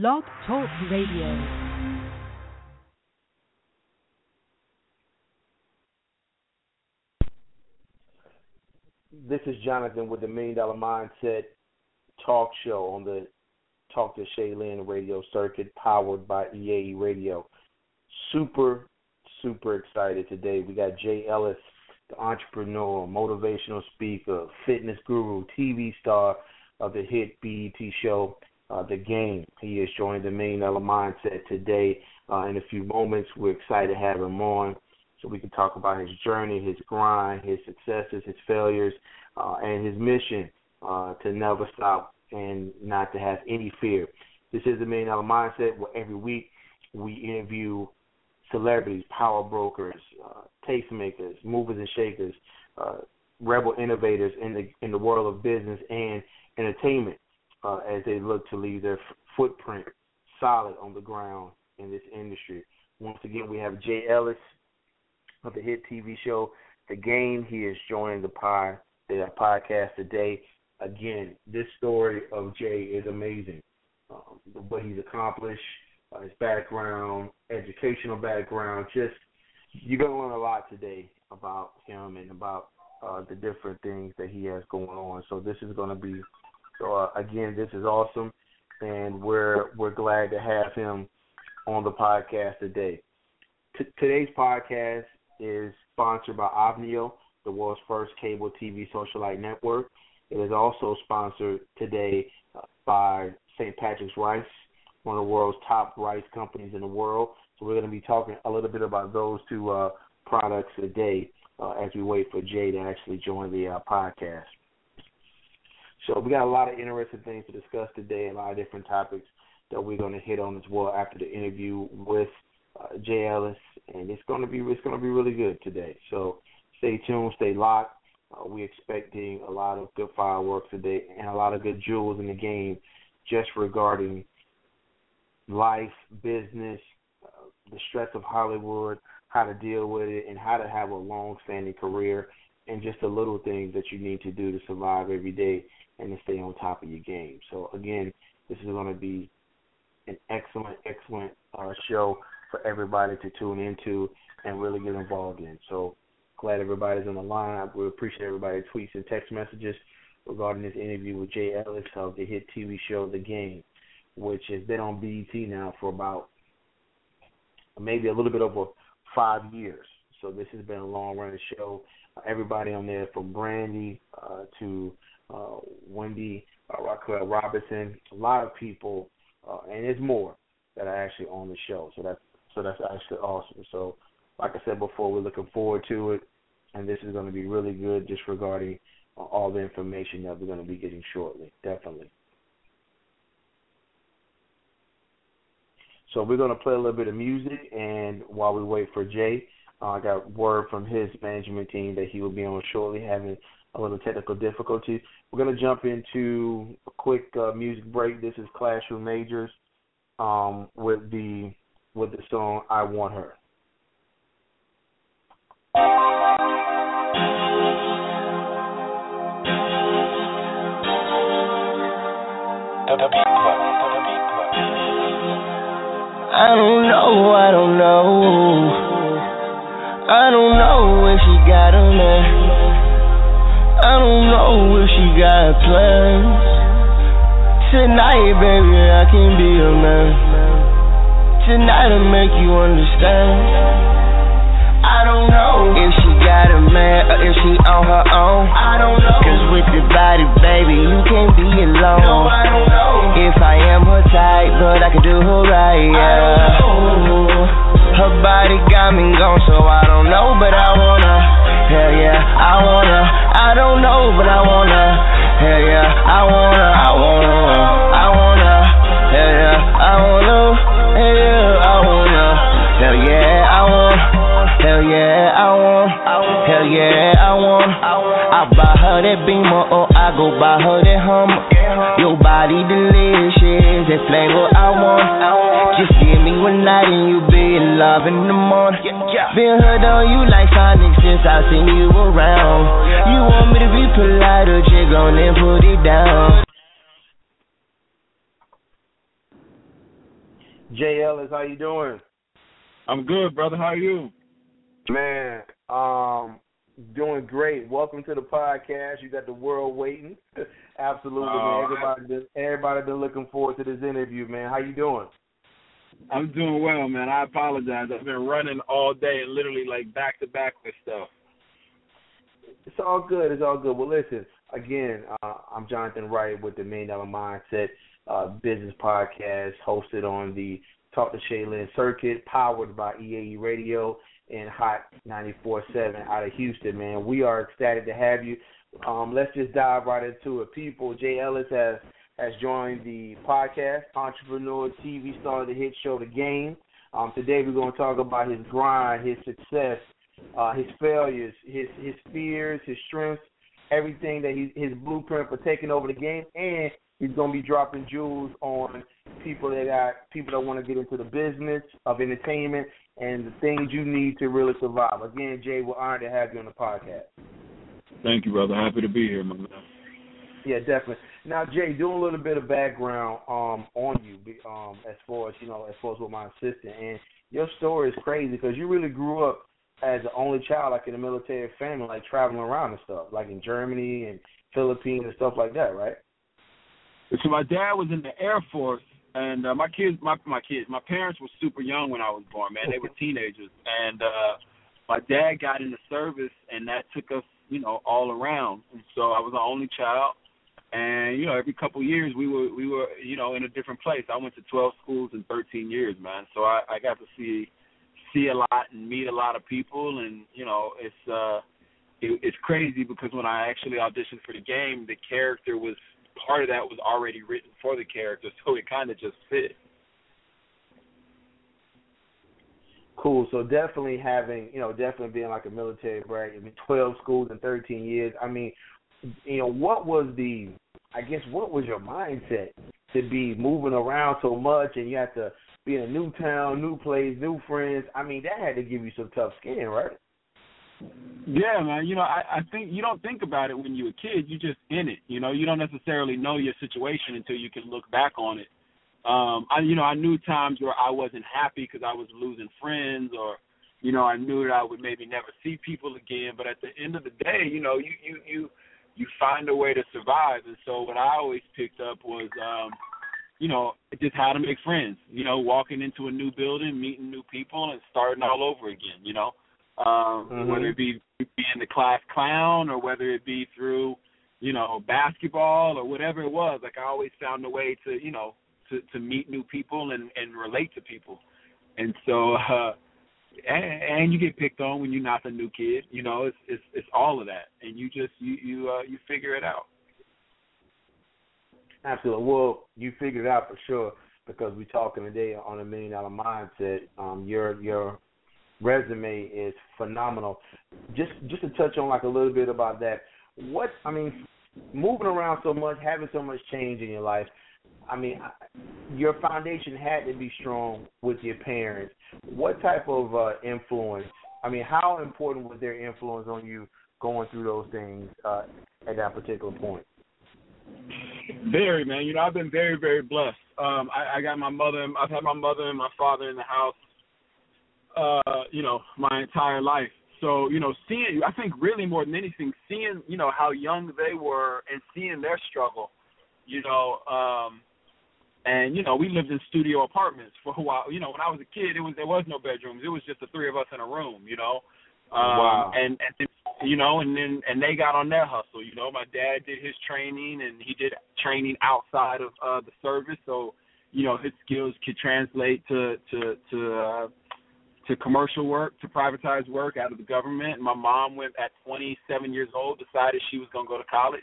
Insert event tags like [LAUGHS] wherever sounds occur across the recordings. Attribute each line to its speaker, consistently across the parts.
Speaker 1: Blog Talk Radio.
Speaker 2: This is Jonathan with the Million Dollar Mindset Talk Show on the Talk to Shaylin radio circuit, powered by EAE Radio. Super, super excited today. We got Jay Ellis, the entrepreneur, motivational speaker, fitness guru, TV star of the hit BET show, uh, The Game. He is joining the Million Dollar Mindset today. Uh, in a few moments, we're excited to have him on so we can talk about his journey, his grind, his successes, his failures, uh, and his mission uh, to never stop and not to have any fear. This is the Million Dollar Mindset, where every week we interview celebrities, power brokers, uh, tastemakers, movers and shakers, uh, rebel innovators in the in the world of business and entertainment uh, as they look to leave their f- footprint solid on the ground in this industry. Once again, we have Jay Ellis of the hit TV show The Game. He is joining the pod the podcast today. Again, this story of Jay is amazing. Um, what he's accomplished, uh, his background, educational background, just you're gonna learn a lot today about him and about uh, the different things that he has going on. So this is gonna be so uh, again, this is awesome, and we're we're glad to have him on the podcast today. T- today's podcast is sponsored by Ovnio, the world's first cable TV socialite network. It is also sponsored today uh, by St. Patrick's Rice, one of the world's top rice companies in the world. So we're going to be talking a little bit about those two uh, products today uh, as we wait for Jay to actually join the uh, podcast. So we got a lot of interesting things to discuss today, a lot of different topics that we're going to hit on as well after the interview with uh, Jay Ellis, and it's going to be it's going to be really good today. So stay tuned, stay locked. Uh, we're expecting a lot of good fireworks today and a lot of good jewels in the game, just regarding life, business, uh, the stress of Hollywood, how to deal with it, and how to have a long-standing career, and just the little things that you need to do to survive every day and to stay on top of your game. So again, this is going to be an excellent, excellent uh, show for everybody to tune into and really get involved in. So glad everybody's on the line. We appreciate everybody's tweets and text messages regarding this interview with Jay Ellis of the hit TV show The Game, which has been on BET now for about maybe a little bit over five years. So this has been a long running show. Uh, everybody on there from Brandy uh, to uh, Wendy uh, Raquel Robinson, a lot of people, uh, and there's more that are actually on the show. So that's so that's actually awesome. So like I said before, we're looking forward to it, and this is going to be really good just regarding all the information that we're going to be getting shortly. Definitely. So we're going to play a little bit of music, and while we wait for Jay, uh, I got word from his management team that he will be on shortly, having a little technical difficulty. We're going to jump into a quick uh, music break. This is Classroom Majors um, with the with the song "I Want Her."
Speaker 3: I don't know, I don't know. I don't know if she got a man. I don't know if she got plans. Tonight, baby, I can be a man. Tonight, I'll make you understand.
Speaker 2: Jay Ellis, how you doing?
Speaker 4: I'm good, brother. How are you?
Speaker 2: Man, um, doing great. Welcome to the podcast. You got the world waiting. [LAUGHS] Absolutely, man. Everybody, been, everybody been looking forward to this interview, man. How you doing?
Speaker 4: I'm doing well, man. I apologize. I've been running all day and literally like back to back with stuff.
Speaker 2: It's all good. It's all good. Well, listen. Again, uh, I'm Jonathan Wright with the Million Dollar Mindset uh, Business Podcast, hosted on the Talk to Shaylin circuit, powered by EAE Radio and Hot 94.7 out of Houston. Man, we are ecstatic to have you. Um, let's just dive right into it. People, Jay Ellis has has joined the podcast, entrepreneur, TV star the hit show The Game. Um, today we're going to talk about his grind, his success, uh, his failures, his his fears, his strengths, everything that he his blueprint for taking over the game, and he's going to be dropping jewels on people that got people that want to get into the business of entertainment and the things you need to really survive. Again, Jay, we're honored to have you on the podcast.
Speaker 4: Thank you, brother. Happy to be here, my man.
Speaker 2: Yeah, definitely. Now, Jay, doing a little bit of background um, on you, um, as far as you know, as far as with my assistant, and your story is crazy because you really grew up as the only child, like in a military family, like traveling around and stuff, like in Germany and Philippines and stuff like that, right?
Speaker 4: So my dad was in the Air Force, and uh, my kids, my my kids, my parents were super young when I was born. Man, they were [LAUGHS] teenagers, and uh, my dad got in the service, and that took us, you know, all around. And so I was the only child, and you know, every couple of years we were we were, you know, in a different place. I went to 12 schools in 13 years, man. So I, I got to see see a lot and meet a lot of people, and you know, it's uh, it, it's crazy because when I actually auditioned for the game, the character was part of that was already written for the character, [LAUGHS] so it kind of just fit.
Speaker 2: Cool. So definitely having, you know, definitely being like a military brat. I mean, twelve schools in thirteen years. I mean, you know, what was the, I guess, what was your mindset to be moving around so much, and you have to be in a new town, new place, new friends. I mean, that had to give you some tough skin, right?
Speaker 4: Yeah, man. You know, I, I think you don't think about it when you're a kid. You're just in it. You know, you don't necessarily know your situation until you can look back on it. Um, I, you know, I knew times where I wasn't happy because I was losing friends, or, you know, I knew that I would maybe never see people again. But at the end of the day, you know, you you you you find a way to survive. And so what I always picked up was, um, you know, just how to make friends. You know, walking into a new building, meeting new people, and starting all over again. You know, um, mm-hmm. whether it be being the class clown or whether it be through, you know, basketball or whatever it was. Like I always found a way to, you know, to to meet new people and and relate to people. And so, uh, and, and you get picked on when you're not the new kid. You know, it's it's it's all of that, and you just you you uh, you figure it out.
Speaker 2: Absolutely. Well, you figured it out for sure because we're talking today on a million dollar mindset. Um, your your resume is phenomenal. Just just to touch on like a little bit about that. What I mean, moving around so much, having so much change in your life. I mean, your foundation had to be strong with your parents. What type of uh, influence? I mean, how important was their influence on you going through those things uh, at that particular point?
Speaker 4: Very man, you know I've been very very blessed. Um, I, I got my mother. I've had my mother and my father in the house. Uh, you know my entire life. So you know seeing I think really more than anything seeing you know how young they were and seeing their struggle. You know, um, and you know we lived in studio apartments for a while. You know when I was a kid, it was there was no bedrooms. It was just the three of us in a room. You know. Um,
Speaker 2: wow.
Speaker 4: And and you know, and then and they got on their hustle. You know, my dad did his training, and he did training outside of uh, the service, so you know his skills could translate to to to uh, to commercial work, to privatized work out of the government. My mom went at 27 years old, decided she was going to go to college.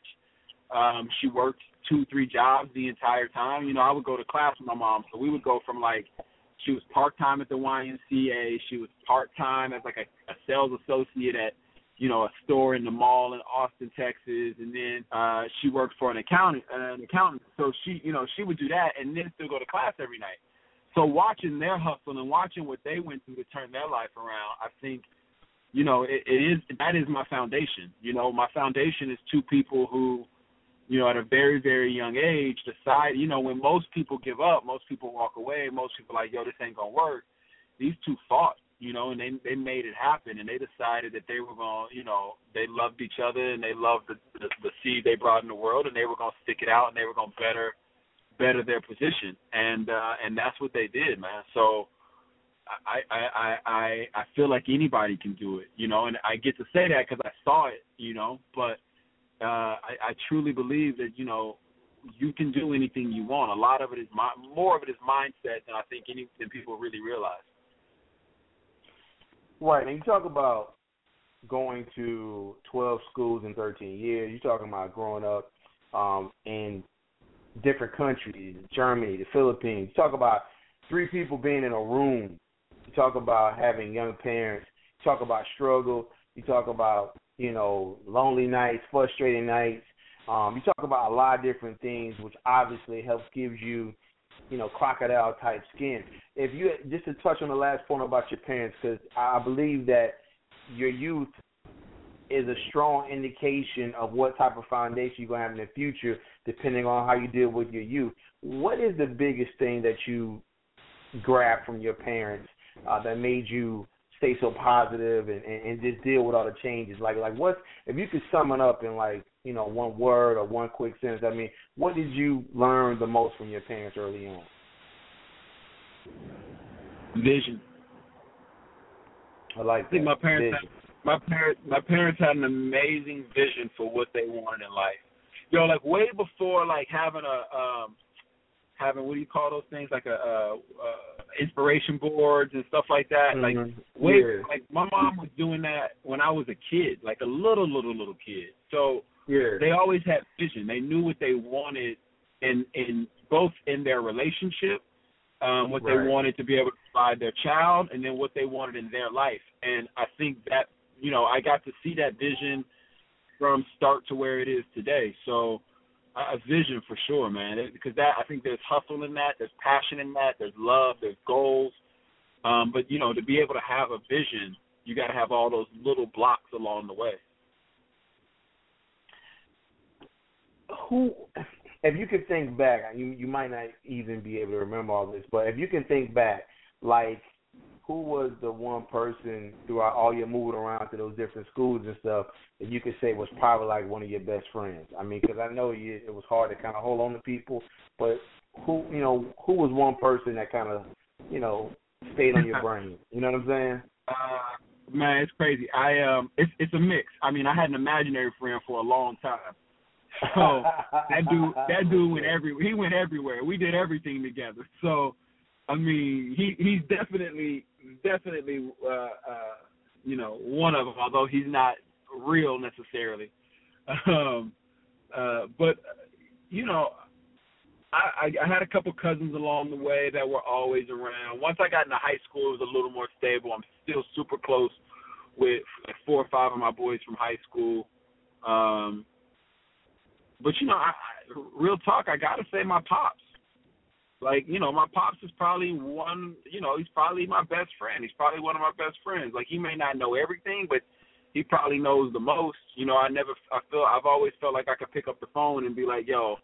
Speaker 4: Um, she worked two, three jobs the entire time. You know, I would go to class with my mom, so we would go from like she was part time at the YMCA, she was part time as like a, a sales associate at you know, a store in the mall in Austin, Texas, and then uh she worked for an accountant uh, an accountant. So she you know, she would do that and then still go to class every night. So watching their hustle and watching what they went through to turn their life around, I think, you know, it, it is that is my foundation. You know, my foundation is two people who, you know, at a very, very young age, decide, you know, when most people give up, most people walk away, most people are like, yo, this ain't gonna work. These two fought, you know, and they they made it happen, and they decided that they were gonna, you know, they loved each other and they loved the, the the seed they brought in the world, and they were gonna stick it out and they were gonna better better their position, and uh, and that's what they did, man. So. I, I I I I feel like anybody can do it, you know, and I get to say that because I saw it, you know. But uh, I, I truly believe that you know you can do anything you want. A lot of it is my, more of it is mindset than I think any than people really realize.
Speaker 2: Right, and you talk about going to 12 schools in 13 years. You're talking about growing up um, in different countries, Germany, the Philippines. You talk about three people being in a room. You talk about having young parents. You talk about struggle. You talk about you know, lonely nights, frustrating nights. Um, you talk about a lot of different things, which obviously helps gives you, you know, crocodile type skin. If you just to touch on the last point about your parents, because I believe that your youth is a strong indication of what type of foundation you're gonna have in the future, depending on how you deal with your youth. What is the biggest thing that you grabbed from your parents uh, that made you stay so positive and, and, and just deal with all the changes? Like like what if you could sum it up in like you know one word or one quick sentence? I mean, what did you learn the most from your parents early on?
Speaker 4: Vision.
Speaker 2: I like.
Speaker 4: I think my parents. Had, my parents. My parents had an amazing vision for what they wanted in life. You know, like way before like having a um having what do you call those things like a, a, a inspiration boards and stuff like that.
Speaker 2: Mm-hmm.
Speaker 4: Like way
Speaker 2: yeah.
Speaker 4: like my mom was doing that when I was a kid, like a little little little kid. So
Speaker 2: yeah.
Speaker 4: they always had vision. They knew what they wanted in in both in their relationship, um, what
Speaker 2: Right.
Speaker 4: they wanted to be able to provide their child, and then what they wanted in their life. And I think that you know I got to see that vision from start to where it is today. So a vision for sure, man. Because that I think there's hustle in that, there's passion in that, there's love, there's goals. Um, but you know, to be able to have a vision, you got to have all those little blocks along the way.
Speaker 2: Who, if you could think back, you you might not even be able to remember all this, but if you can think back, like who was the one person throughout all your moving around to those different schools and stuff that you could say was probably like one of your best friends? I mean, because I know you, it was hard to kind of hold on to people, but who, you know, who was one person that kind of, you know, stayed on your [LAUGHS] brain? You know what I'm saying?
Speaker 4: Uh, man, it's crazy. I um, it's it's a mix. I mean, I had an imaginary friend for a long time. So [LAUGHS] that dude, that dude went everywhere. He went everywhere. We did everything together. So, I mean, he he's definitely definitely uh, uh, you know one of them. Although he's not real necessarily. [LAUGHS] Um, uh, but you know, I, I I had a couple cousins along the way that were always around. Once I got into high school, it was a little more stable. I'm still super close with like four or five of my boys from high school. Um, but you know, I, real talk, I gotta say my pops. Like you know, my pops is probably one. You know, he's probably my best friend. He's probably one of my best friends. Like he may not know everything, but he probably knows the most. You know, I never. I feel. I've always felt like I could pick up the phone and be like, "Yo,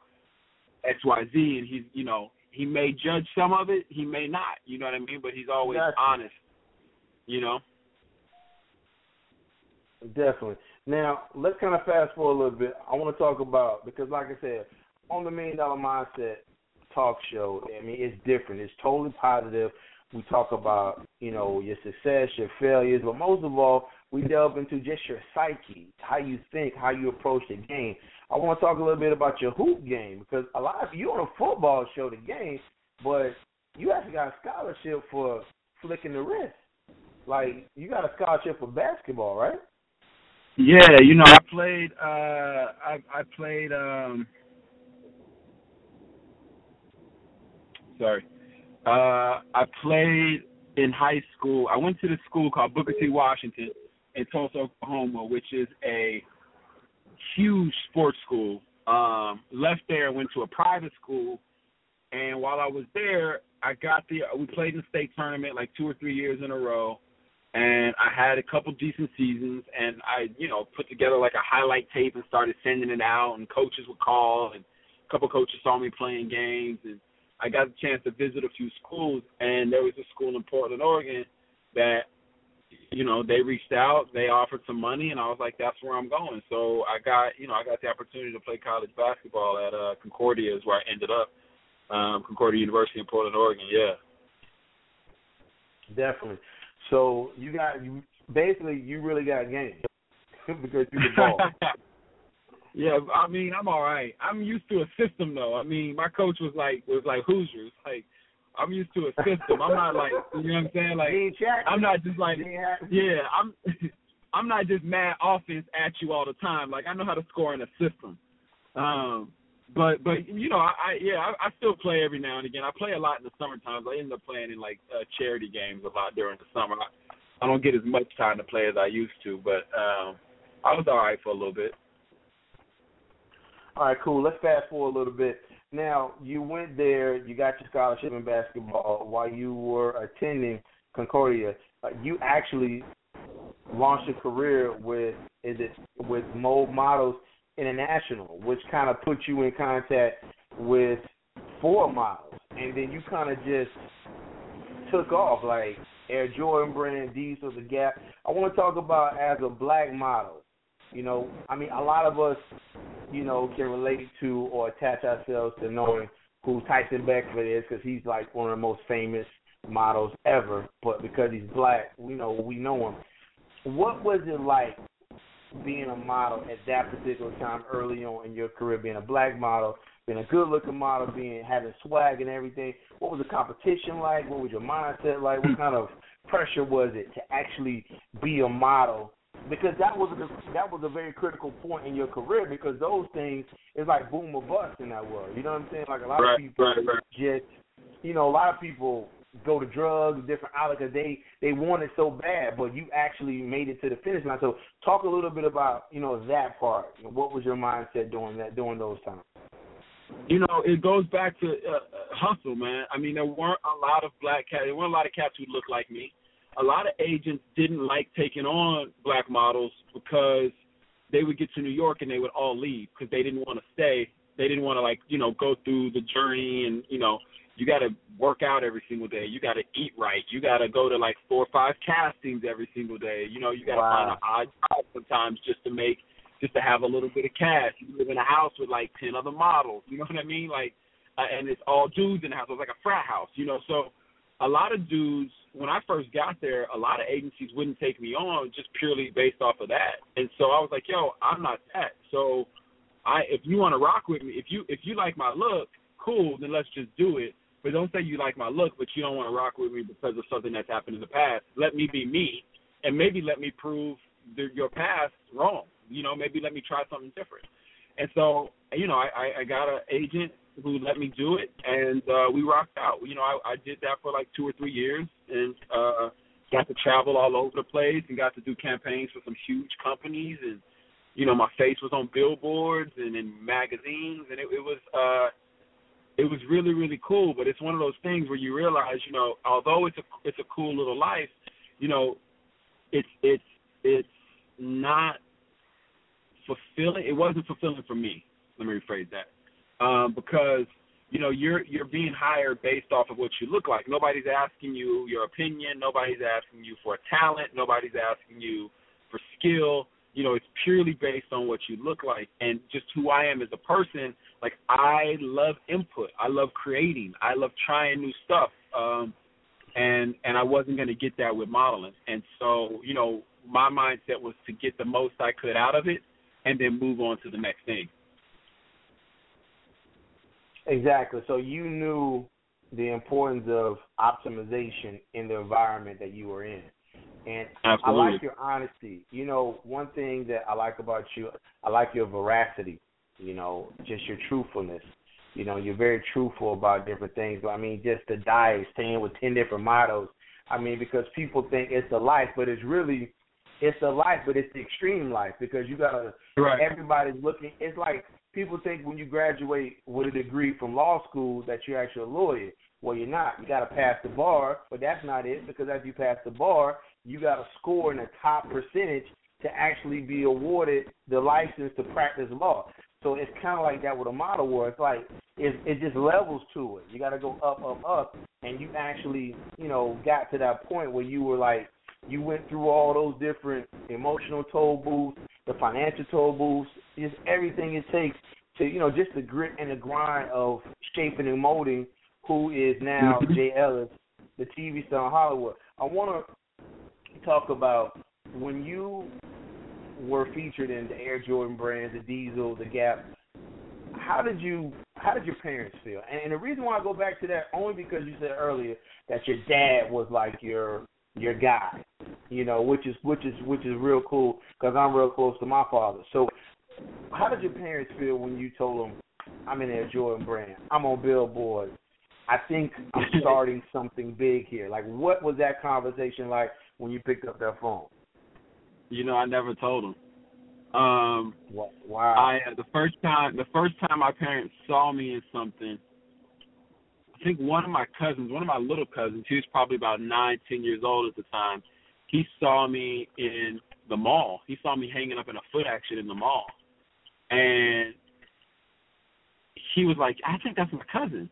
Speaker 4: X Y Z," and he's. You know, he may judge some of it. He may not. You know what I mean? But he's always
Speaker 2: Gotcha.
Speaker 4: honest. You know.
Speaker 2: Definitely. Now let's kind of fast forward a little bit. I want to talk about because, like I said, on the Million Dollar Mindset talk show, I mean it's different. It's totally positive. We talk about you know your success, your failures, but most of all, we delve into just your psyche, how you think, how you approach the game. I want to talk a little bit about your hoop game because a lot of you on a football show, the game, but you actually got a scholarship for flicking the wrist. Like you got a scholarship for basketball, right?
Speaker 4: Yeah, you know, I played. uh I I played. um Sorry, uh I played in high school. I went to the school called Booker T. Washington in Tulsa, Oklahoma, which is a huge sports school. Um, left there, went to a private school, and while I was there, I got the. We played in the state tournament like two or three years in a row, and I had a couple decent seasons, and I, you know, put together like a highlight tape and started sending it out, and coaches would call, and a couple coaches saw me playing games, and I got a chance to visit a few schools, and there was a school in Portland, Oregon, that, you know, they reached out, they offered some money, and I was like, that's where I'm going. So I got, you know, I got the opportunity to play college basketball at uh, Concordia, is where I ended up, um, Concordia University in Portland, Oregon. Yeah.
Speaker 2: Definitely. So you got you basically you really got game [LAUGHS] because you the ball. [LAUGHS]
Speaker 4: yeah, I mean I'm all right. I'm used to a system though. I mean my coach was like was like Hoosiers. Like I'm used to a system. I'm not like you know what I'm saying. Like [LAUGHS] I'm not just like yeah. I'm I'm not just mad offense at you all the time. Like I know how to score in a system. Um, but but you know I, I yeah I, I still play every now and again. I play a lot in the summer times. I end up playing in like uh, charity games a lot during the summer. I, I don't get as much time to play as I used to, but um, I was all right for a little bit.
Speaker 2: All right, cool. Let's fast forward a little bit. Now you went there. You got your scholarship in basketball while you were attending Concordia. Uh, you actually launched a career with is it with Mold Models International, which kind of put you in contact with Ford Models, and then you kind of just took off like Air Jordan brand, Diesel, the Gap. I want to talk about as a black model. You know, I mean, a lot of us, you know, can relate to or attach ourselves to knowing who Tyson Beckford is because he's like one of the most famous models ever. But because he's black, we know we know him. What was it like being a model at that particular time early on in your career, being a black model, being a good looking model, being having swag and everything. What was the competition like? What was your mindset like? What kind of pressure was it to actually be a model? Because that was a, that was a very critical point in your career because those things is like boom or bust in that world. You know what I'm saying? Like a lot
Speaker 4: right,
Speaker 2: of people
Speaker 4: right, right.
Speaker 2: just you know, a lot of people go to drugs, different outlets. Cause they they want it so bad, but you actually made it to the finish line. So talk a little bit about you know that part. What was your mindset during that during those times?
Speaker 4: You know, it goes back to uh, hustle, man. I mean, there weren't a lot of black cats. There weren't a lot of cats who looked like me. A lot of agents didn't like taking on black models because they would get to New York and they would all leave because they didn't want to stay. They didn't want to like you know go through the journey and you know you got to work out every single day. You got to eat right. You got to go to like four or five castings every single day. You know, you got to
Speaker 2: wow.
Speaker 4: find an odd job sometimes just to make, just to have a little bit of cash. You live in a house with like ten other models. You know what I mean? Like, uh, and it's all dudes in the house. It's like a frat house. You know, so a lot of dudes when I first got there, a lot of agencies wouldn't take me on just purely based off of that. And so I was like, yo, I'm not that. So I if you want to rock with me, if you if you like my look, cool, then let's just do it. But don't say you like my look, but you don't want to rock with me because of something that's happened in the past. Let me be me, and maybe let me prove the, your past wrong. You know, maybe let me try something different. And so, you know, I, I got an agent who let me do it, and uh, we rocked out. You know, I, I did that for like two or three years, and uh, got to travel all over the place, and got to do campaigns for some huge companies, and you know, my face was on billboards and in magazines, and it, it was. uh it was really really cool. But it's one of those things where you realize, you know, although it's a it's a cool little life, you know, it's it's it's not fulfilling. It wasn't fulfilling for me. Let me rephrase that, um, because you know you're you're being hired based off of what you look like. Nobody's asking you your opinion. Nobody's asking you for talent. Nobody's asking you for skill you know, it's purely based on what you look like and just who I am as a person. Like I love input. I love creating. I love trying new stuff. Um and and I wasn't going to get that with modeling. And so, you know, my mindset was to get the most I could out of it and then move on to the next thing.
Speaker 2: Exactly. So you knew the importance of optimization in the environment that you were in. And
Speaker 4: Absolutely.
Speaker 2: I like your honesty. You know, one thing that I like about you, I like your veracity. You know, just your truthfulness. You know, you're very truthful about different things. But I mean, just the diet, staying with ten different models. I mean, because people think it's a life, but it's really it's a life, but it's the extreme life because you gotta.
Speaker 4: Right.
Speaker 2: Everybody's looking. It's like people think when you graduate with a degree from law school that you're actually a lawyer. Well, you're not. You got to pass the bar, but that's not it because as you pass the bar, you got to score in the top percentage to actually be awarded the license to practice law. So it's kind of like that with a model where it's like it it just levels to it. You got to go up, up, up, and you actually you know got to that point where you were like you went through all those different emotional toll booths, the financial toll booths, just everything it takes to you know just the grit and the grind of shaping and molding who is now
Speaker 4: Mm-hmm.
Speaker 2: Jay Ellis, the TV star in Hollywood. I want to talk about when you were featured in the Air Jordan brands, the Diesel, the Gap. How did you? How did your parents feel? And, and the reason why I go back to that only because you said earlier that your dad was like your your guy, you know, which is which is which is real cool because I'm real close to my father. So, how did your parents feel when you told them, "I'm in Air Jordan brand. I'm on Billboard. I think I'm starting something big here." Like, what was that conversation like when you picked up that phone?
Speaker 4: You know, I never told them. Um,
Speaker 2: Wow.
Speaker 4: I uh, the first time the first time my parents saw me in something, I think one of my cousins, one of my little cousins, he was probably about nine, ten years old at the time. He saw me in the mall. He saw me hanging up in a Footaction in the mall, and he was like, "I think that's my cousin."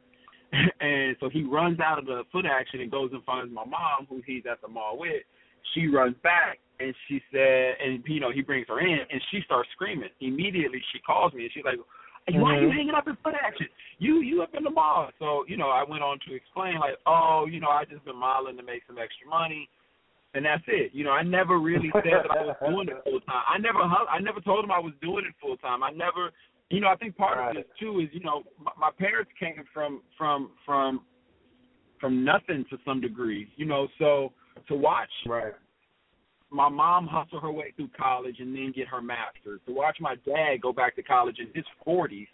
Speaker 4: [LAUGHS] and so he runs out of the Footaction and goes and finds my mom, who he's at the mall with. She runs back and she said, and you know, he brings her in and she starts screaming. Immediately, she calls me and she's like, "Why are you
Speaker 2: Mhm.
Speaker 4: hanging up in Footaction? You you up in the mall?" So you know, I went on to explain like, "Oh, you know, I just been modeling to make some extra money." And that's it. You know, I never really said that I was doing it full time. I never, I never told him I was doing it full time. I never, you know, I think part
Speaker 2: Right.
Speaker 4: of this too is, you know, my, my parents came from, from, from, from nothing to some degree. You know, so to watch
Speaker 2: right.
Speaker 4: my mom hustle her way through college and then get her master's. To watch my dad go back to college in his forties,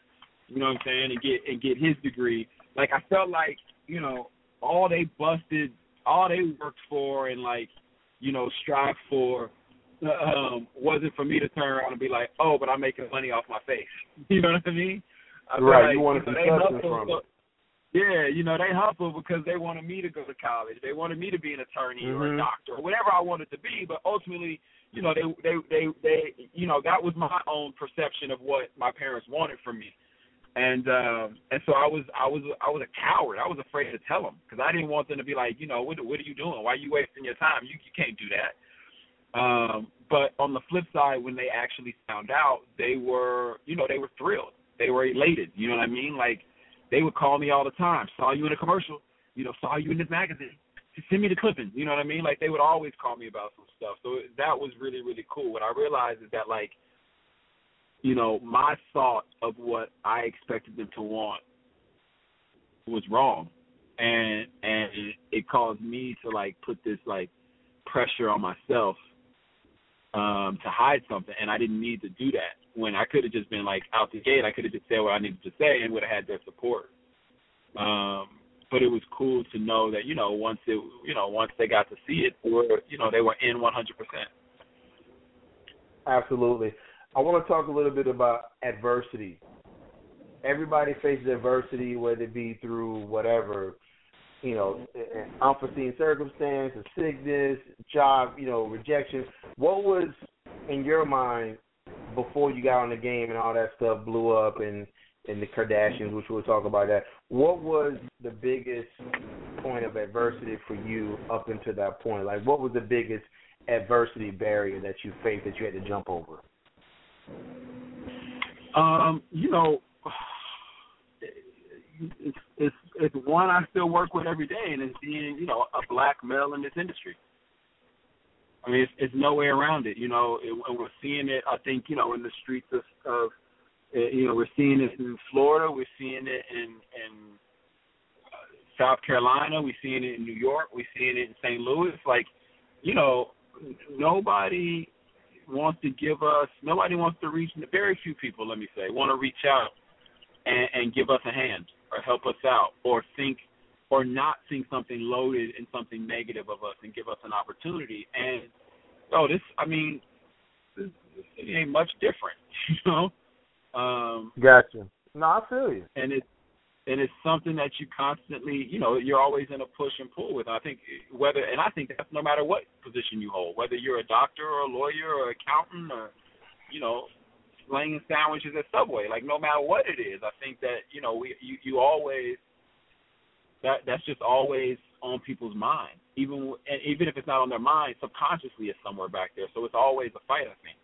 Speaker 4: you know what I'm saying, and get and get his degree. Like I felt like, you know, all they busted, all they worked for and like, you know, strive for um wasn't for me to turn around and be like, Oh, but I'm making money off my face. [LAUGHS] You know what I mean? I
Speaker 2: Right,
Speaker 4: like,
Speaker 2: you wanted some substance from it.
Speaker 4: Yeah, you know, they hustle because they wanted me to go to college. They wanted me to be an attorney or a
Speaker 2: Mhm.
Speaker 4: doctor or whatever I wanted to be. But ultimately, you know, they they they they you know that was my own perception of what my parents wanted from me. And um and so I was I was I was a coward. I was afraid to tell them because I didn't want them to be like, you know, what what are you doing? Why are you wasting your time? You you can't do that. Um, but on the flip side, when they actually found out, they were, you know, they were thrilled. They were elated. You know what I mean? Like they would call me all the time. Saw you in a commercial. You know, saw you in this magazine. Send me the clippings. You know what I mean? Like they would always call me about some stuff. So that was really really cool. What I realized is that like, you know, my thought of what I expected them to want was wrong, and and it caused me to like put this like pressure on myself um to hide something and I didn't need to do that. When I could have just been like out the gate, I could have just said what I needed to say and would have had their support. Um but it was cool to know that, you know, once it you know, once they got to see it or you know, they were in one hundred percent.
Speaker 2: Absolutely. I want to talk a little bit about adversity. Everybody faces adversity, whether it be through whatever, you know, unforeseen circumstance, a sickness, job, you know, rejection. What was in your mind before you got on the game and all that stuff blew up and and the Kardashians, which we'll talk about that. What was the biggest point of adversity for you up until that point? Like, what was the biggest adversity barrier that you faced that you had to jump over?
Speaker 4: Um, you know, it's it's it's one I still work with every day, and it's being you know a black male in this industry. I mean, it's, it's no way around it. You know, it, and we're seeing it. I think you know in the streets of, of uh, you know we're seeing it in Florida, we're seeing it in in uh, South Carolina, we're seeing it in New York, we're seeing it in St. Louis. Like, you know, nobody wants to give us nobody wants to reach very few people let me say want to reach out and, and give us a hand or help us out or think or not think something loaded and something negative of us and give us an opportunity and oh this i mean this, this city ain't much different [LAUGHS] you know um
Speaker 2: Gotcha. No, I feel you.
Speaker 4: and it and it's something that you constantly, you know, you're always in a push and pull with. I think whether, and I think that's no matter what position you hold, whether you're a doctor or a lawyer or accountant or, you know, slinging sandwiches at Subway. Like no matter what it is, I think that you know we you you always that that's just always on people's mind, even and even if it's not on their mind, subconsciously it's somewhere back there. So it's always a fight, I think.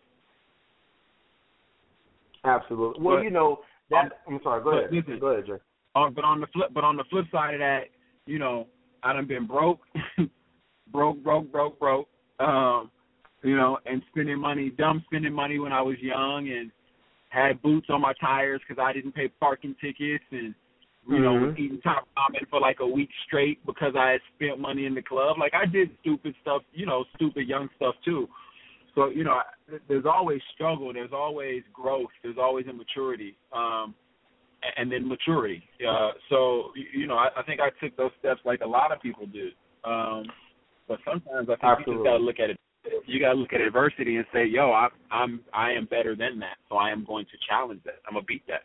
Speaker 2: Absolutely. Well,
Speaker 4: But-
Speaker 2: you know that.
Speaker 4: Um,
Speaker 2: I'm sorry. Go ahead.
Speaker 4: listen,
Speaker 2: Go ahead, Jay.
Speaker 4: But on the flip, but on the flip side of that, you know, I done been broke, [LAUGHS] broke, broke, broke, broke. Um, you know, and spending money, dumb spending money when I was young, and had boots on my tires because I didn't pay parking tickets, and you know,
Speaker 2: Mhm.
Speaker 4: eating top ramen for like a week straight because I had spent money in the club. Like I did stupid stuff, you know, stupid young stuff too. So you know, I- there's always struggle, there's always growth, there's always immaturity. Um, and then maturity. Uh, so you- know, I, I think I took those steps like a lot of people do. Um, but sometimes I think you just got to look at it. You got to look at adversity and say, "Yo, I, I'm I am better than that, so I am going to challenge that. I'm gonna beat that."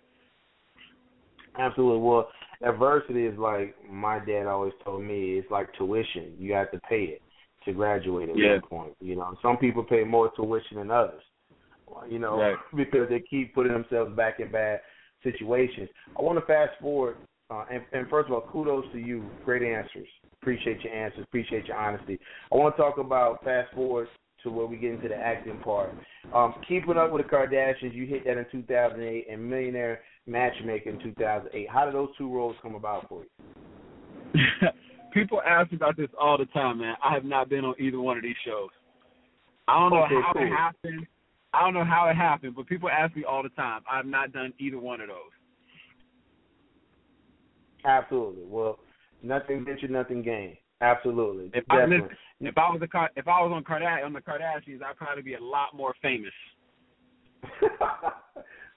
Speaker 2: Absolutely. Well, adversity is like my dad always told me. It's like tuition. You have to pay it to graduate at
Speaker 4: Yeah.
Speaker 2: one point. You know, some people pay more tuition than others. You know,
Speaker 4: Right. [LAUGHS]
Speaker 2: because they keep putting themselves back in bad situations. I want to fast forward, uh, and, and first of all, kudos to you. Great answers. Appreciate your answers. Appreciate your honesty. I want to talk about fast forward to where we get into the acting part. Um, keeping up with the Kardashians, you hit that in 2008, and Millionaire Matchmaker in 2008. How did those two roles come about for you? [LAUGHS]
Speaker 4: People ask me about this all the time, man. I have not been on either one of these shows. I don't know
Speaker 2: Okay,
Speaker 4: how
Speaker 2: cool.
Speaker 4: it happened. I don't know how it happened, but people ask me all the time. I have not done either one of those.
Speaker 2: Absolutely. Well, nothing venture, nothing gain. Absolutely.
Speaker 4: If I if I was a if I was on Kardashian on the Kardashians, I'd probably be a lot more famous. [LAUGHS]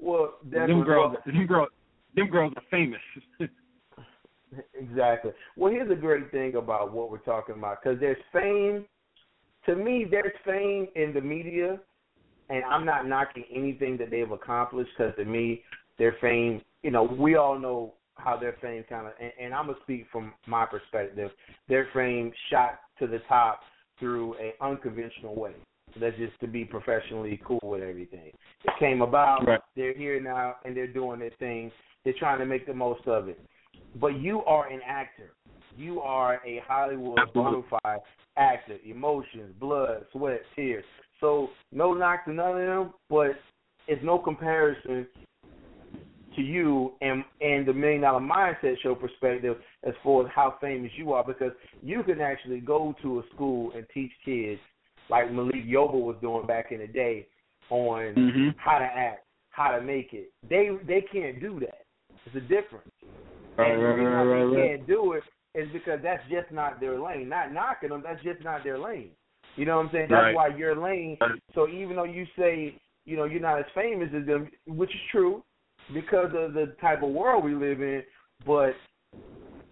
Speaker 2: well, definitely.
Speaker 4: Them girls, them girls, them girls are famous. [LAUGHS] [LAUGHS]
Speaker 2: Exactly. Well, here's a great thing about what we're talking about because there's fame. To me, there's fame in the media, and I'm not knocking anything that they've accomplished because to me, their fame. You know, we all know how their fame kind of, and, and I'm gonna speak from my perspective. Their fame shot to the top through an unconventional way. That's just to be professionally cool with everything. It came about.
Speaker 4: Right.
Speaker 2: They're here now, and they're doing their thing. They're trying to make the most of it but you are an actor. You are a Hollywood bona
Speaker 4: Absolutely.
Speaker 2: fide actor. Emotions, blood, sweat, tears. So no knock to none of them, but it's no comparison to you and and the Million Dollar Mindset Show perspective as far as how famous you are because you can actually go to a school and teach kids like Malik Yoba was doing back in the day on
Speaker 4: Mhm.
Speaker 2: how to act, how to make it. They they can't do that. It's a difference.
Speaker 4: Right,
Speaker 2: and
Speaker 4: right, right,
Speaker 2: why
Speaker 4: right,
Speaker 2: they
Speaker 4: right.
Speaker 2: can't do it is because that's just not their lane. Not knocking them, that's just not their lane. You know what I'm saying? That's
Speaker 4: Right.
Speaker 2: why your lane. So even though you say you know you're not as famous as them, which is true because of the type of world we live in, but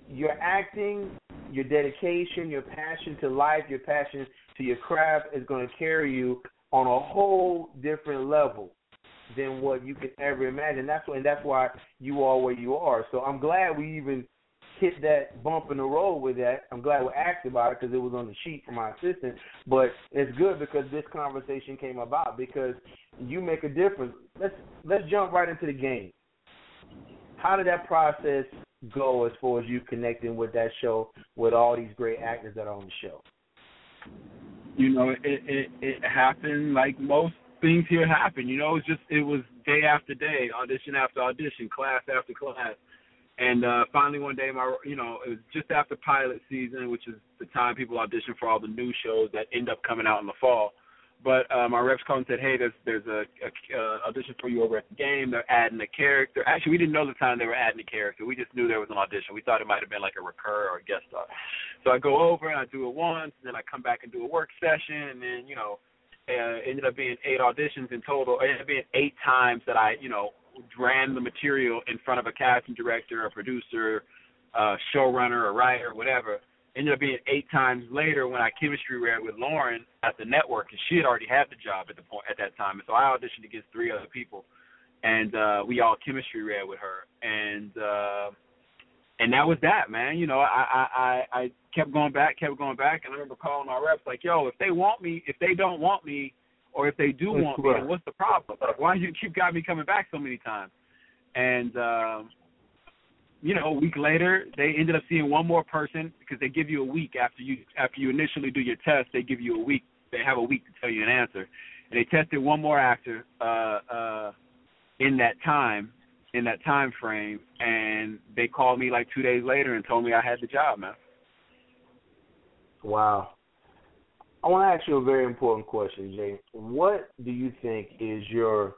Speaker 2: your acting, your dedication, your passion to life, your passion to your craft is going to carry you on a whole different level than what you could ever imagine. That's why, and that's why you are where you are. So I'm glad we even hit that bump in the road with that. I'm glad we asked about it because it was on the sheet from my assistant. But it's good because this conversation came about because you make a difference. Let's let's jump right into the game. How did that process go as far as you connecting with that show with all these great actors that are on the show?
Speaker 4: You know, it it it happened like most things here happen. You know, it's just it was day after day, audition after audition, class after class. And uh finally one day my you know, it was just after pilot season, which is the time people audition for all the new shows that end up coming out in the fall. But uh, my reps called and said, "Hey, there's there's a, a uh, audition for you over at the game. They're adding a character. Actually, we didn't know the time they were adding a character. We just knew there was an audition. We thought it might have been like a recur or a guest star. So I go over and I do it once, and then I come back and do a work session, and then you know, uh, ended up being eight auditions in total. It ended up being eight times that I you know ran the material in front of a casting director, a producer, uh, showrunner, a writer, whatever. Ended up being eight times later when I chemistry read with Lauren at the network, and she had already had the job at the point at that time. And so I auditioned against three other people, and uh, we all chemistry read with her. And uh, and that was that, man. You know, I I I, I kept going back, kept going back, and I remember calling our reps like, "Yo, if they want me, if they don't want me, or if they do want me, then what's the problem? Like, why do you keep got me coming back so many times?" And um, you know, a week later, they ended up seeing one more person because they give you a week after you after you initially do your test. They give you a week. They have a week to tell you an answer, and they tested one more actor uh, uh, in that time in that time frame, and they called me like two days later and told me I had the job, man.
Speaker 2: Wow. I want to ask you a very important question, Jay. What do you think is your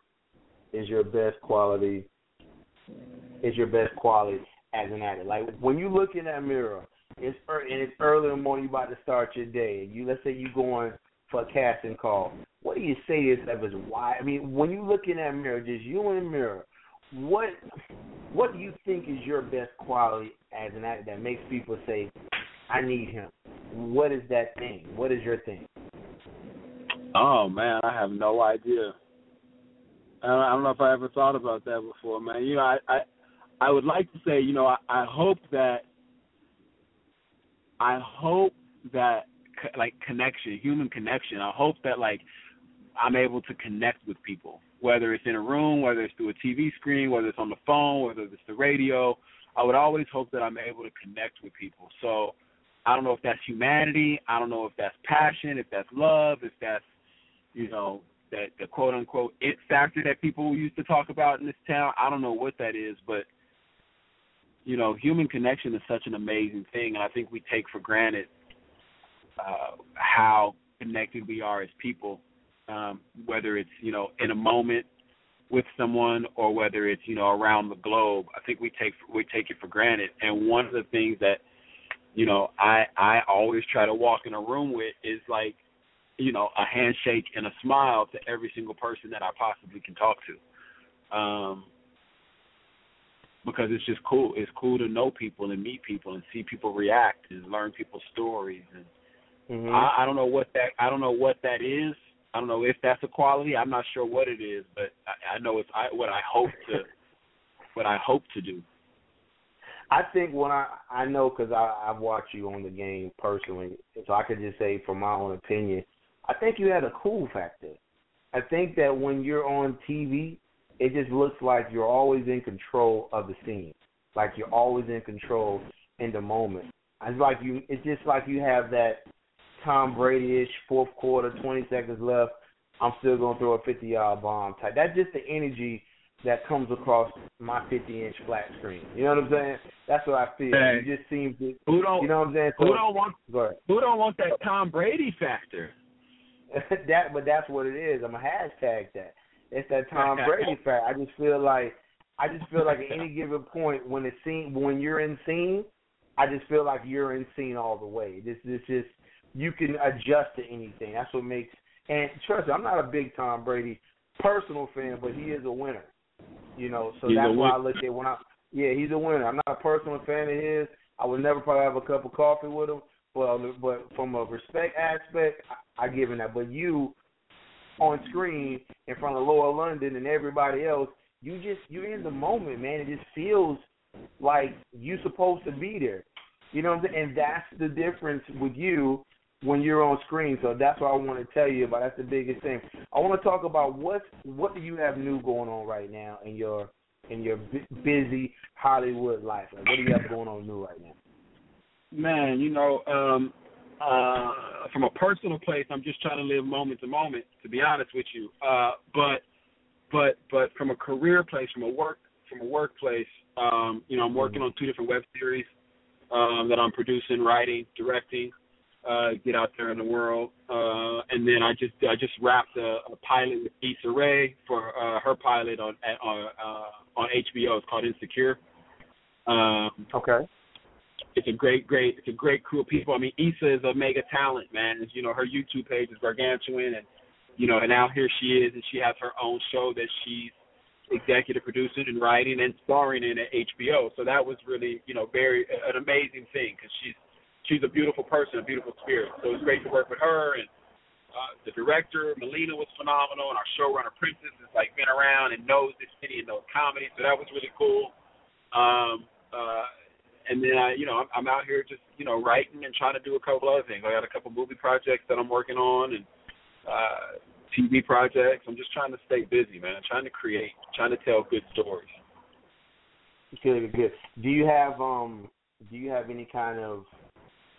Speaker 2: is your best quality? Is your best quality as an actor? Like when you look in that mirror, it's and it's early in the morning, you about to start your day. You let's say you going for a casting call. What do you say to yourself is why? I mean, when you look in that mirror, just you in the mirror, what what do you think is your best quality as an actor that makes people say, "I need him"? What is that thing? What is your thing?
Speaker 4: Oh man, I have no idea. I don't know if I ever thought about that before, man. You know, I, I would like to say, you know, I, I hope that I hope that like connection, human connection. I hope that like I'm able to connect with people whether it's in a room, whether it's through a TV screen, whether it's on the phone, whether it's the radio. I would always hope that I'm able to connect with people. So I don't know if that's humanity. I don't know if that's passion, if that's love, if that's, you know, that the quote unquote it factor that people used to talk about in this town. I don't know what that is, but you know, human connection is such an amazing thing, and I think we take for granted uh, how connected we are as people um, whether it's you know in a moment with someone or whether it's you know around the globe. I think we take we take it for granted. And one of the things that you know I I always try to walk in a room with is like you know a handshake and a smile to every single person that I possibly can talk to. Um, because it's just cool. It's cool to know people and meet people and see people react and learn people's stories and mm-hmm. I, I don't know what that I don't know what that is I don't know if that's a quality. I'm not sure what it is, but I, I know it's I, what I hope to [LAUGHS] what I hope to do.
Speaker 2: I think when I I know because I I've watched you on the game personally, so I could just say from my own opinion, I think you had a cool factor. I think that when you're on TV, it just looks like you're always in control of the scene, like you're always in control in the moment. It's like you. It's just like you have that Tom Brady-ish fourth quarter, 20 seconds left. I'm still gonna throw a 50 yard bomb type. That's just the energy that comes across my 50 inch flat screen. You know what I'm saying? That's what I feel. Hey, you just seem to.
Speaker 4: Who don't?
Speaker 2: You know what I'm saying? So,
Speaker 4: who don't want? Who don't want that Tom Brady factor? [LAUGHS]
Speaker 2: that, but that's what it is. I'm a hashtag that. It's that Tom Brady factor. I just feel like, I just feel like at any given point when it's scene, when you're in scene, I just feel like you're in scene all the way. This, this just you can adjust to anything. That's what makes. And trust me, I'm not a big Tom Brady personal fan, but he is a winner. You know, so
Speaker 4: he's
Speaker 2: that's why I look at when I. Yeah, he's a winner. I'm not a personal fan of his. I would never probably have a cup of coffee with him, but but from a respect aspect, I, I give him that. But you, on screen in front of Lauren London and everybody else, you just you're in the moment, man. It just feels like you're supposed to be there. You know? And that's the difference with you when you're on screen. So that's what I want to tell you about. That's the biggest thing. I want to talk about what what do you have new going on right now in your in your busy Hollywood life. Like, what do you have going on new right now?
Speaker 4: Man, you know, um, uh, from a personal place, I'm just trying to live moment to moment. To be honest with you, uh, but but but from a career place, from a work from a workplace, um, you know, I'm working on two different web series um, that I'm producing, writing, directing uh, get out there in the world. Uh, and then I just I just wrapped a, a pilot with Issa Rae for uh, her pilot on on uh, on HBO. It's called Insecure. Um,
Speaker 2: okay.
Speaker 4: It's a great, great, it's a great crew of people. I mean, Issa is a mega talent, man. You know, her YouTube page is gargantuan, and you know, and now here she is, and she has her own show that she's executive producing and writing and starring in at HBO. So that was really, you know, very an amazing thing because she's she's a beautiful person, a beautiful spirit. So it was great to work with her and uh, the director Melina was phenomenal, and our showrunner Prentice has like been around and knows this city and knows comedy, so that was really cool. Um, uh, and then I, you know, I'm, I'm out here just, you know, writing and trying to do a couple other things. I got a couple movie projects that I'm working on and uh TV projects. I'm just trying to stay busy, man. trying to create, trying to tell good stories.
Speaker 2: Good, good. Do you have um do you have any kind of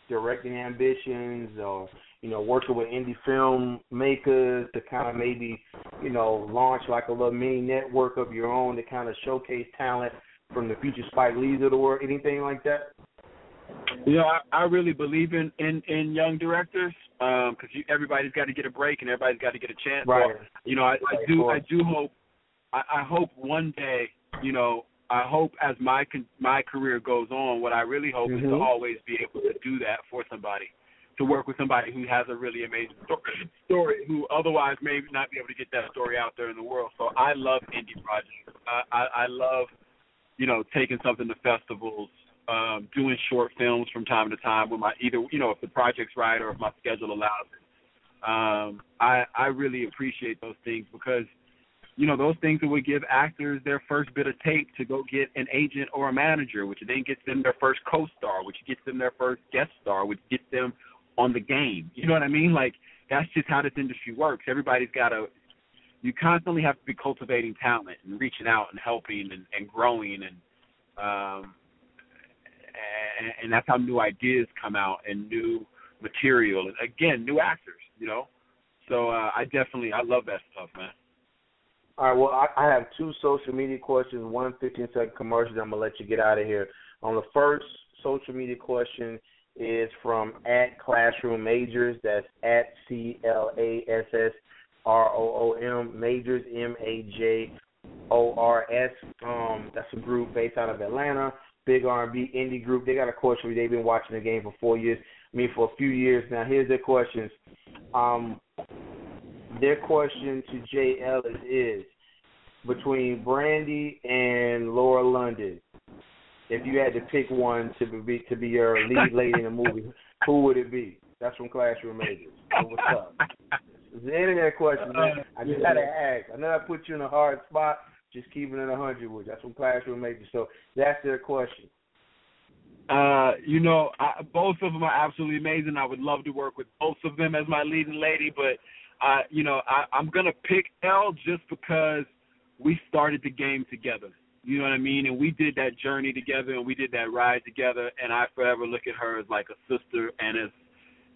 Speaker 2: directing ambitions or you know working with indie film makers to kind of maybe you know launch like a little mini network of your own to kind of showcase talent from the future Spike Lee's of the world, anything like that?
Speaker 4: You know, I, I really believe in in in young directors because um, everybody's got to get a break and everybody's got to get a chance.
Speaker 2: Right.
Speaker 4: So, you know, I, I do I do hope I, I hope one day you know I hope as my my career goes on, what I really hope
Speaker 2: mm-hmm.
Speaker 4: is to mm-hmm. always be able to do that for somebody, to work with somebody who has a really amazing story, who otherwise may not be able to get that story out there in the world. So I love indie projects. I I, I love, you know, taking something to festivals, um, doing short films from time to time with my either you know if the project's right or if my schedule allows it. Um, I I really appreciate those things because you know, those things that would give actors their first bit of tape to go get an agent or a manager, which then gets them their first co-star, which gets them their first guest star, which gets them on the game. You know what I mean? Like that's just how this industry works. Everybody's got to. You constantly have to be cultivating talent and reaching out and helping and, and growing and um and, and that's how new ideas come out and new material and again new actors. You know, so uh, I definitely I love that stuff, man.
Speaker 2: All right. Well, I, I have two social media questions. One 15 second commercial. I'm gonna let you get out of here. On the first social media question is from at Classroom Majors. That's at C L A S S R O O M Majors M A J O R S. Um, that's a group based out of Atlanta. Big R&B indie group. They got a where they've been watching the game for four years. I mean, for a few years now. Here's their questions. Um, their question to Jay Ellis is between Brandy and Lauren London. If you had to pick one to be to be your lead lady in a movie, who would it be? That's from Classroom Majors. So what's up? It's the internet question, man. I just had to ask. I know I put you in a hard spot. Just keeping it a hundred with. That's from Classroom Majors. So that's their question.
Speaker 4: Uh, you know, I, both of them are absolutely amazing. I would love to work with both of them as my leading lady, but uh, you know, I, I'm gonna pick Elle just because we started the game together. You know what I mean? And we did that journey together and we did that ride together and I forever look at her as like a sister and as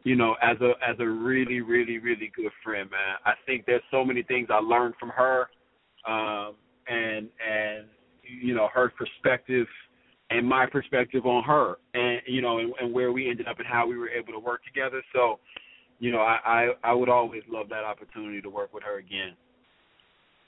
Speaker 4: you know, as a as a really, really, really good friend, man. I think there's so many things I learned from her, um, and and you know, her perspective and my perspective on her and you know, and, and where we ended up and how we were able to work together. So, you know, I, I I would always love that opportunity to work with her again.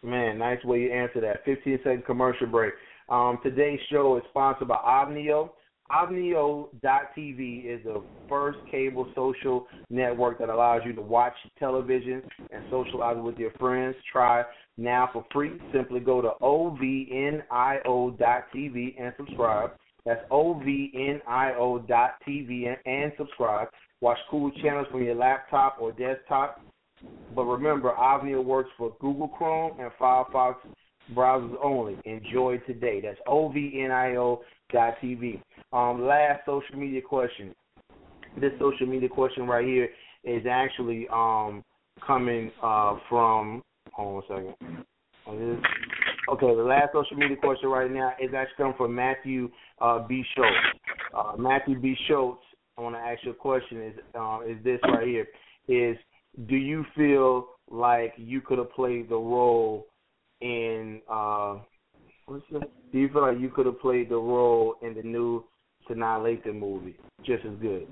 Speaker 2: Man, nice way you answer that. 15 second commercial break. Um, today's show is sponsored by Ovnio. Ovnio.tv is the first cable social network that allows you to watch television and socialize with your friends. Try now for free. Simply go to ovnio.tv and subscribe. That's ovnio.tv and subscribe. Watch cool channels from your laptop or desktop but remember, Ovnio works for Google Chrome and Firefox browsers only. Enjoy today. That's ovnio.tv. Um, last social media question. This social media question right here is actually um, coming uh, from. Hold on a second. Okay, the last social media question right now is actually coming from Matthew uh, B. Schultz. Uh, Matthew B. Schultz, I want to ask you a question. Is uh, is this right here? Is do you feel like you could have played the role in uh do you feel like you could have played the role in the new Sanaa Lathan movie just as good?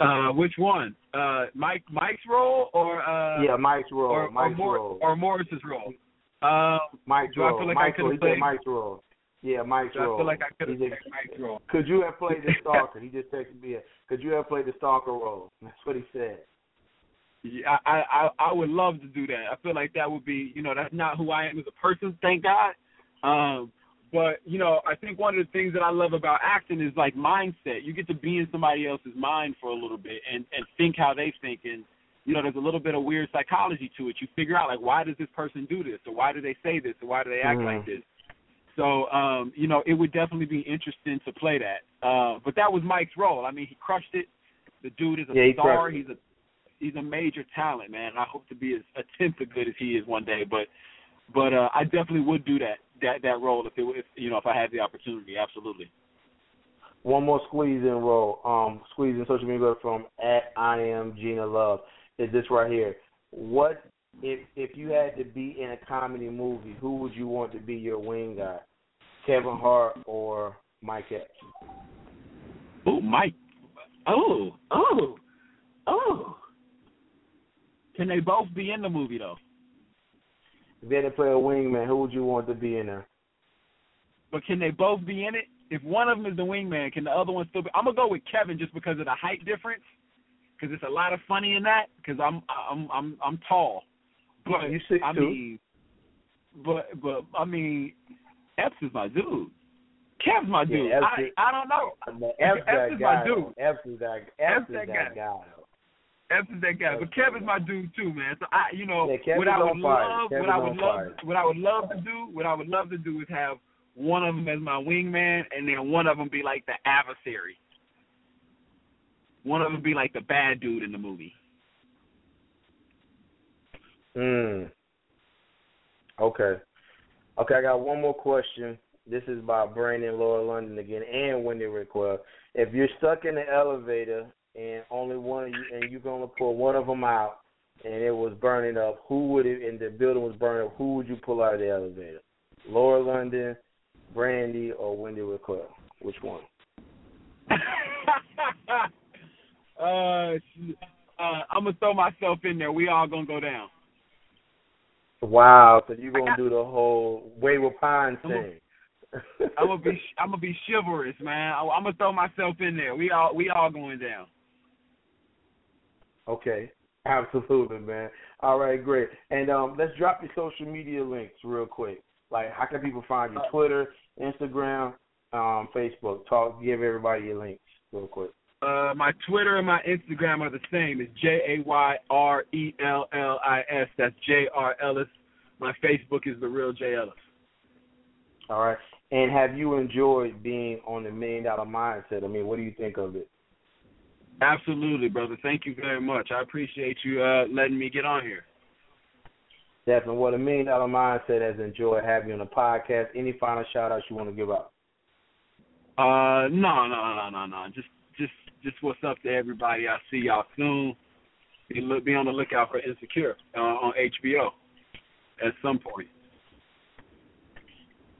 Speaker 4: Uh, which one? Uh, Mike Mike's role or uh?
Speaker 2: Yeah, Mike's role.
Speaker 4: Or,
Speaker 2: Mike's
Speaker 4: or,
Speaker 2: role.
Speaker 4: or Morris's role. Um,
Speaker 2: Mike's
Speaker 4: do
Speaker 2: role.
Speaker 4: I feel like
Speaker 2: Mike's
Speaker 4: I could have played
Speaker 2: Mike's role. Yeah, Mike's role.
Speaker 4: I feel like I could have
Speaker 2: played
Speaker 4: Mike's role.
Speaker 2: Could you have played the stalker? he just texted me. Could you have played the stalker role? That's what he said.
Speaker 4: Yeah, I, I I would love to do that. I feel like that would be, you know, that's not who I am as a person, thank God. Um, but you know, I think one of the things that I love about acting is like mindset. You get to be in somebody else's mind for a little bit and and think how they think, and you know, there's a little bit of weird psychology to it. You figure out like why does this person do this, or why do they say this, or why do they act
Speaker 2: mm-hmm.
Speaker 4: like this. So, um, you know, it would definitely be interesting to play that. Uh, but that was Mike's role. I mean, he crushed it. The dude is a
Speaker 2: yeah,
Speaker 4: star.
Speaker 2: He's
Speaker 4: a he's a major talent, man. I hope to be as a tenth as good as he is one day. But but uh, I definitely would do that that that role if it if you know if I had the opportunity. Absolutely.
Speaker 2: One more squeeze in role. Um, squeeze in social media from at I am Gina Love. Is this right here? What if if you had to be in a comedy movie, who would you want to be your wing guy? Kevin Hart or Mike Epps?
Speaker 4: Oh, Mike. Oh, oh, oh. Can they both be in the movie though?
Speaker 2: If you had to play a wingman, who would you want to be in there?
Speaker 4: But can they both be in it? If one of them is the wingman, can the other one still be? I'm gonna go with Kevin just because of the height difference, because it's a lot of funny in that. Because I'm I'm I'm I'm tall, but
Speaker 2: you six
Speaker 4: I
Speaker 2: two.
Speaker 4: mean, but but I mean, Epps is my dude. Kev's my dude.
Speaker 2: Yeah,
Speaker 4: I I don't know.
Speaker 2: Epps,
Speaker 4: Epps is my dude.
Speaker 2: Epps is that. Epps, is that guy.
Speaker 4: Epps is that guy. But Kevin's my dude too, man. So I, you know,
Speaker 2: yeah,
Speaker 4: what I would love, what I would love,
Speaker 2: fire.
Speaker 4: what I would love to do, what I would love to do is have one of them as my wingman, and then one of them be like the adversary. One of them be like the bad dude in the movie.
Speaker 2: Hmm. Okay. Okay, I got one more question. This is by Brandon Lauren London again and Wendy Raquel. If you're stuck in the elevator and only one of you and you're gonna pull one of them out and it was burning up, who would it and the building was burning up, who would you pull out of the elevator? Lauren London, Brandy, or Wendy Raquel? Which one? [LAUGHS]
Speaker 4: uh, uh, I'm gonna throw myself in there. We all gonna go down.
Speaker 2: Wow, so you're gonna do the whole Wayward Pines thing.
Speaker 4: I'm gonna be [LAUGHS] I'm gonna be chivalrous, man. I, I'm gonna throw myself in there. We all we all going down.
Speaker 2: Okay, absolutely, man. All right, great. And um, let's drop your social media links real quick. Like, how can people find you? Twitter, Instagram, um, Facebook. Talk, give everybody your links real quick.
Speaker 4: Uh, my Twitter and my Instagram are the same. It's J A Y R E L L I S. That's J R Ellis. My Facebook is the real J Ellis.
Speaker 2: All right. And have you enjoyed being on the Million Dollar Mindset? I mean, what do you think of it?
Speaker 4: Absolutely, brother. Thank you very much. I appreciate you uh, letting me get on here.
Speaker 2: Definitely. Well, the Million Dollar Mindset has enjoyed having you on the podcast. Any final shout outs you want to give out?
Speaker 4: Uh, no, no, no, no, no. Just, just, just what's up to everybody. I'll see y'all soon. Be, look, be on the lookout for Insecure uh, on HBO at some point.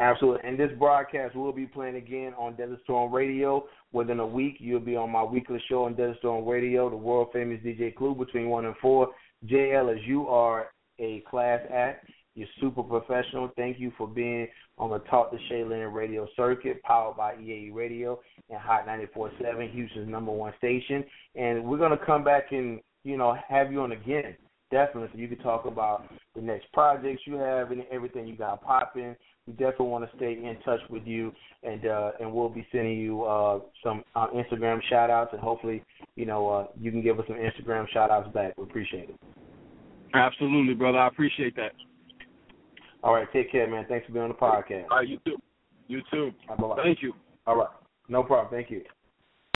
Speaker 2: Absolutely. And this broadcast will be playing again on Desert Storm Radio. Within a week, you'll be on my weekly show on Desert Storm Radio, the world famous DJ Clue between 1 and 4. JL, as you are a class act, you're super professional. Thank you for being on the Talk to Shaylin radio circuit, powered by EAE Radio and Hot 94.7, Houston's number one station. And we're going to come back and, you know, have you on again. Definitely, so you can talk about the next projects you have and everything you got popping. We definitely want to stay in touch with you, and uh, and we'll be sending you uh, some uh, Instagram shout outs, and hopefully, you know, uh, you can give us some Instagram shout outs back. We appreciate it.
Speaker 4: Absolutely, brother. I appreciate that.
Speaker 2: All right, take care, man. Thanks for being on the podcast.
Speaker 4: All right, you too. You too.
Speaker 2: Right.
Speaker 4: Thank you.
Speaker 2: All right, no problem. Thank you.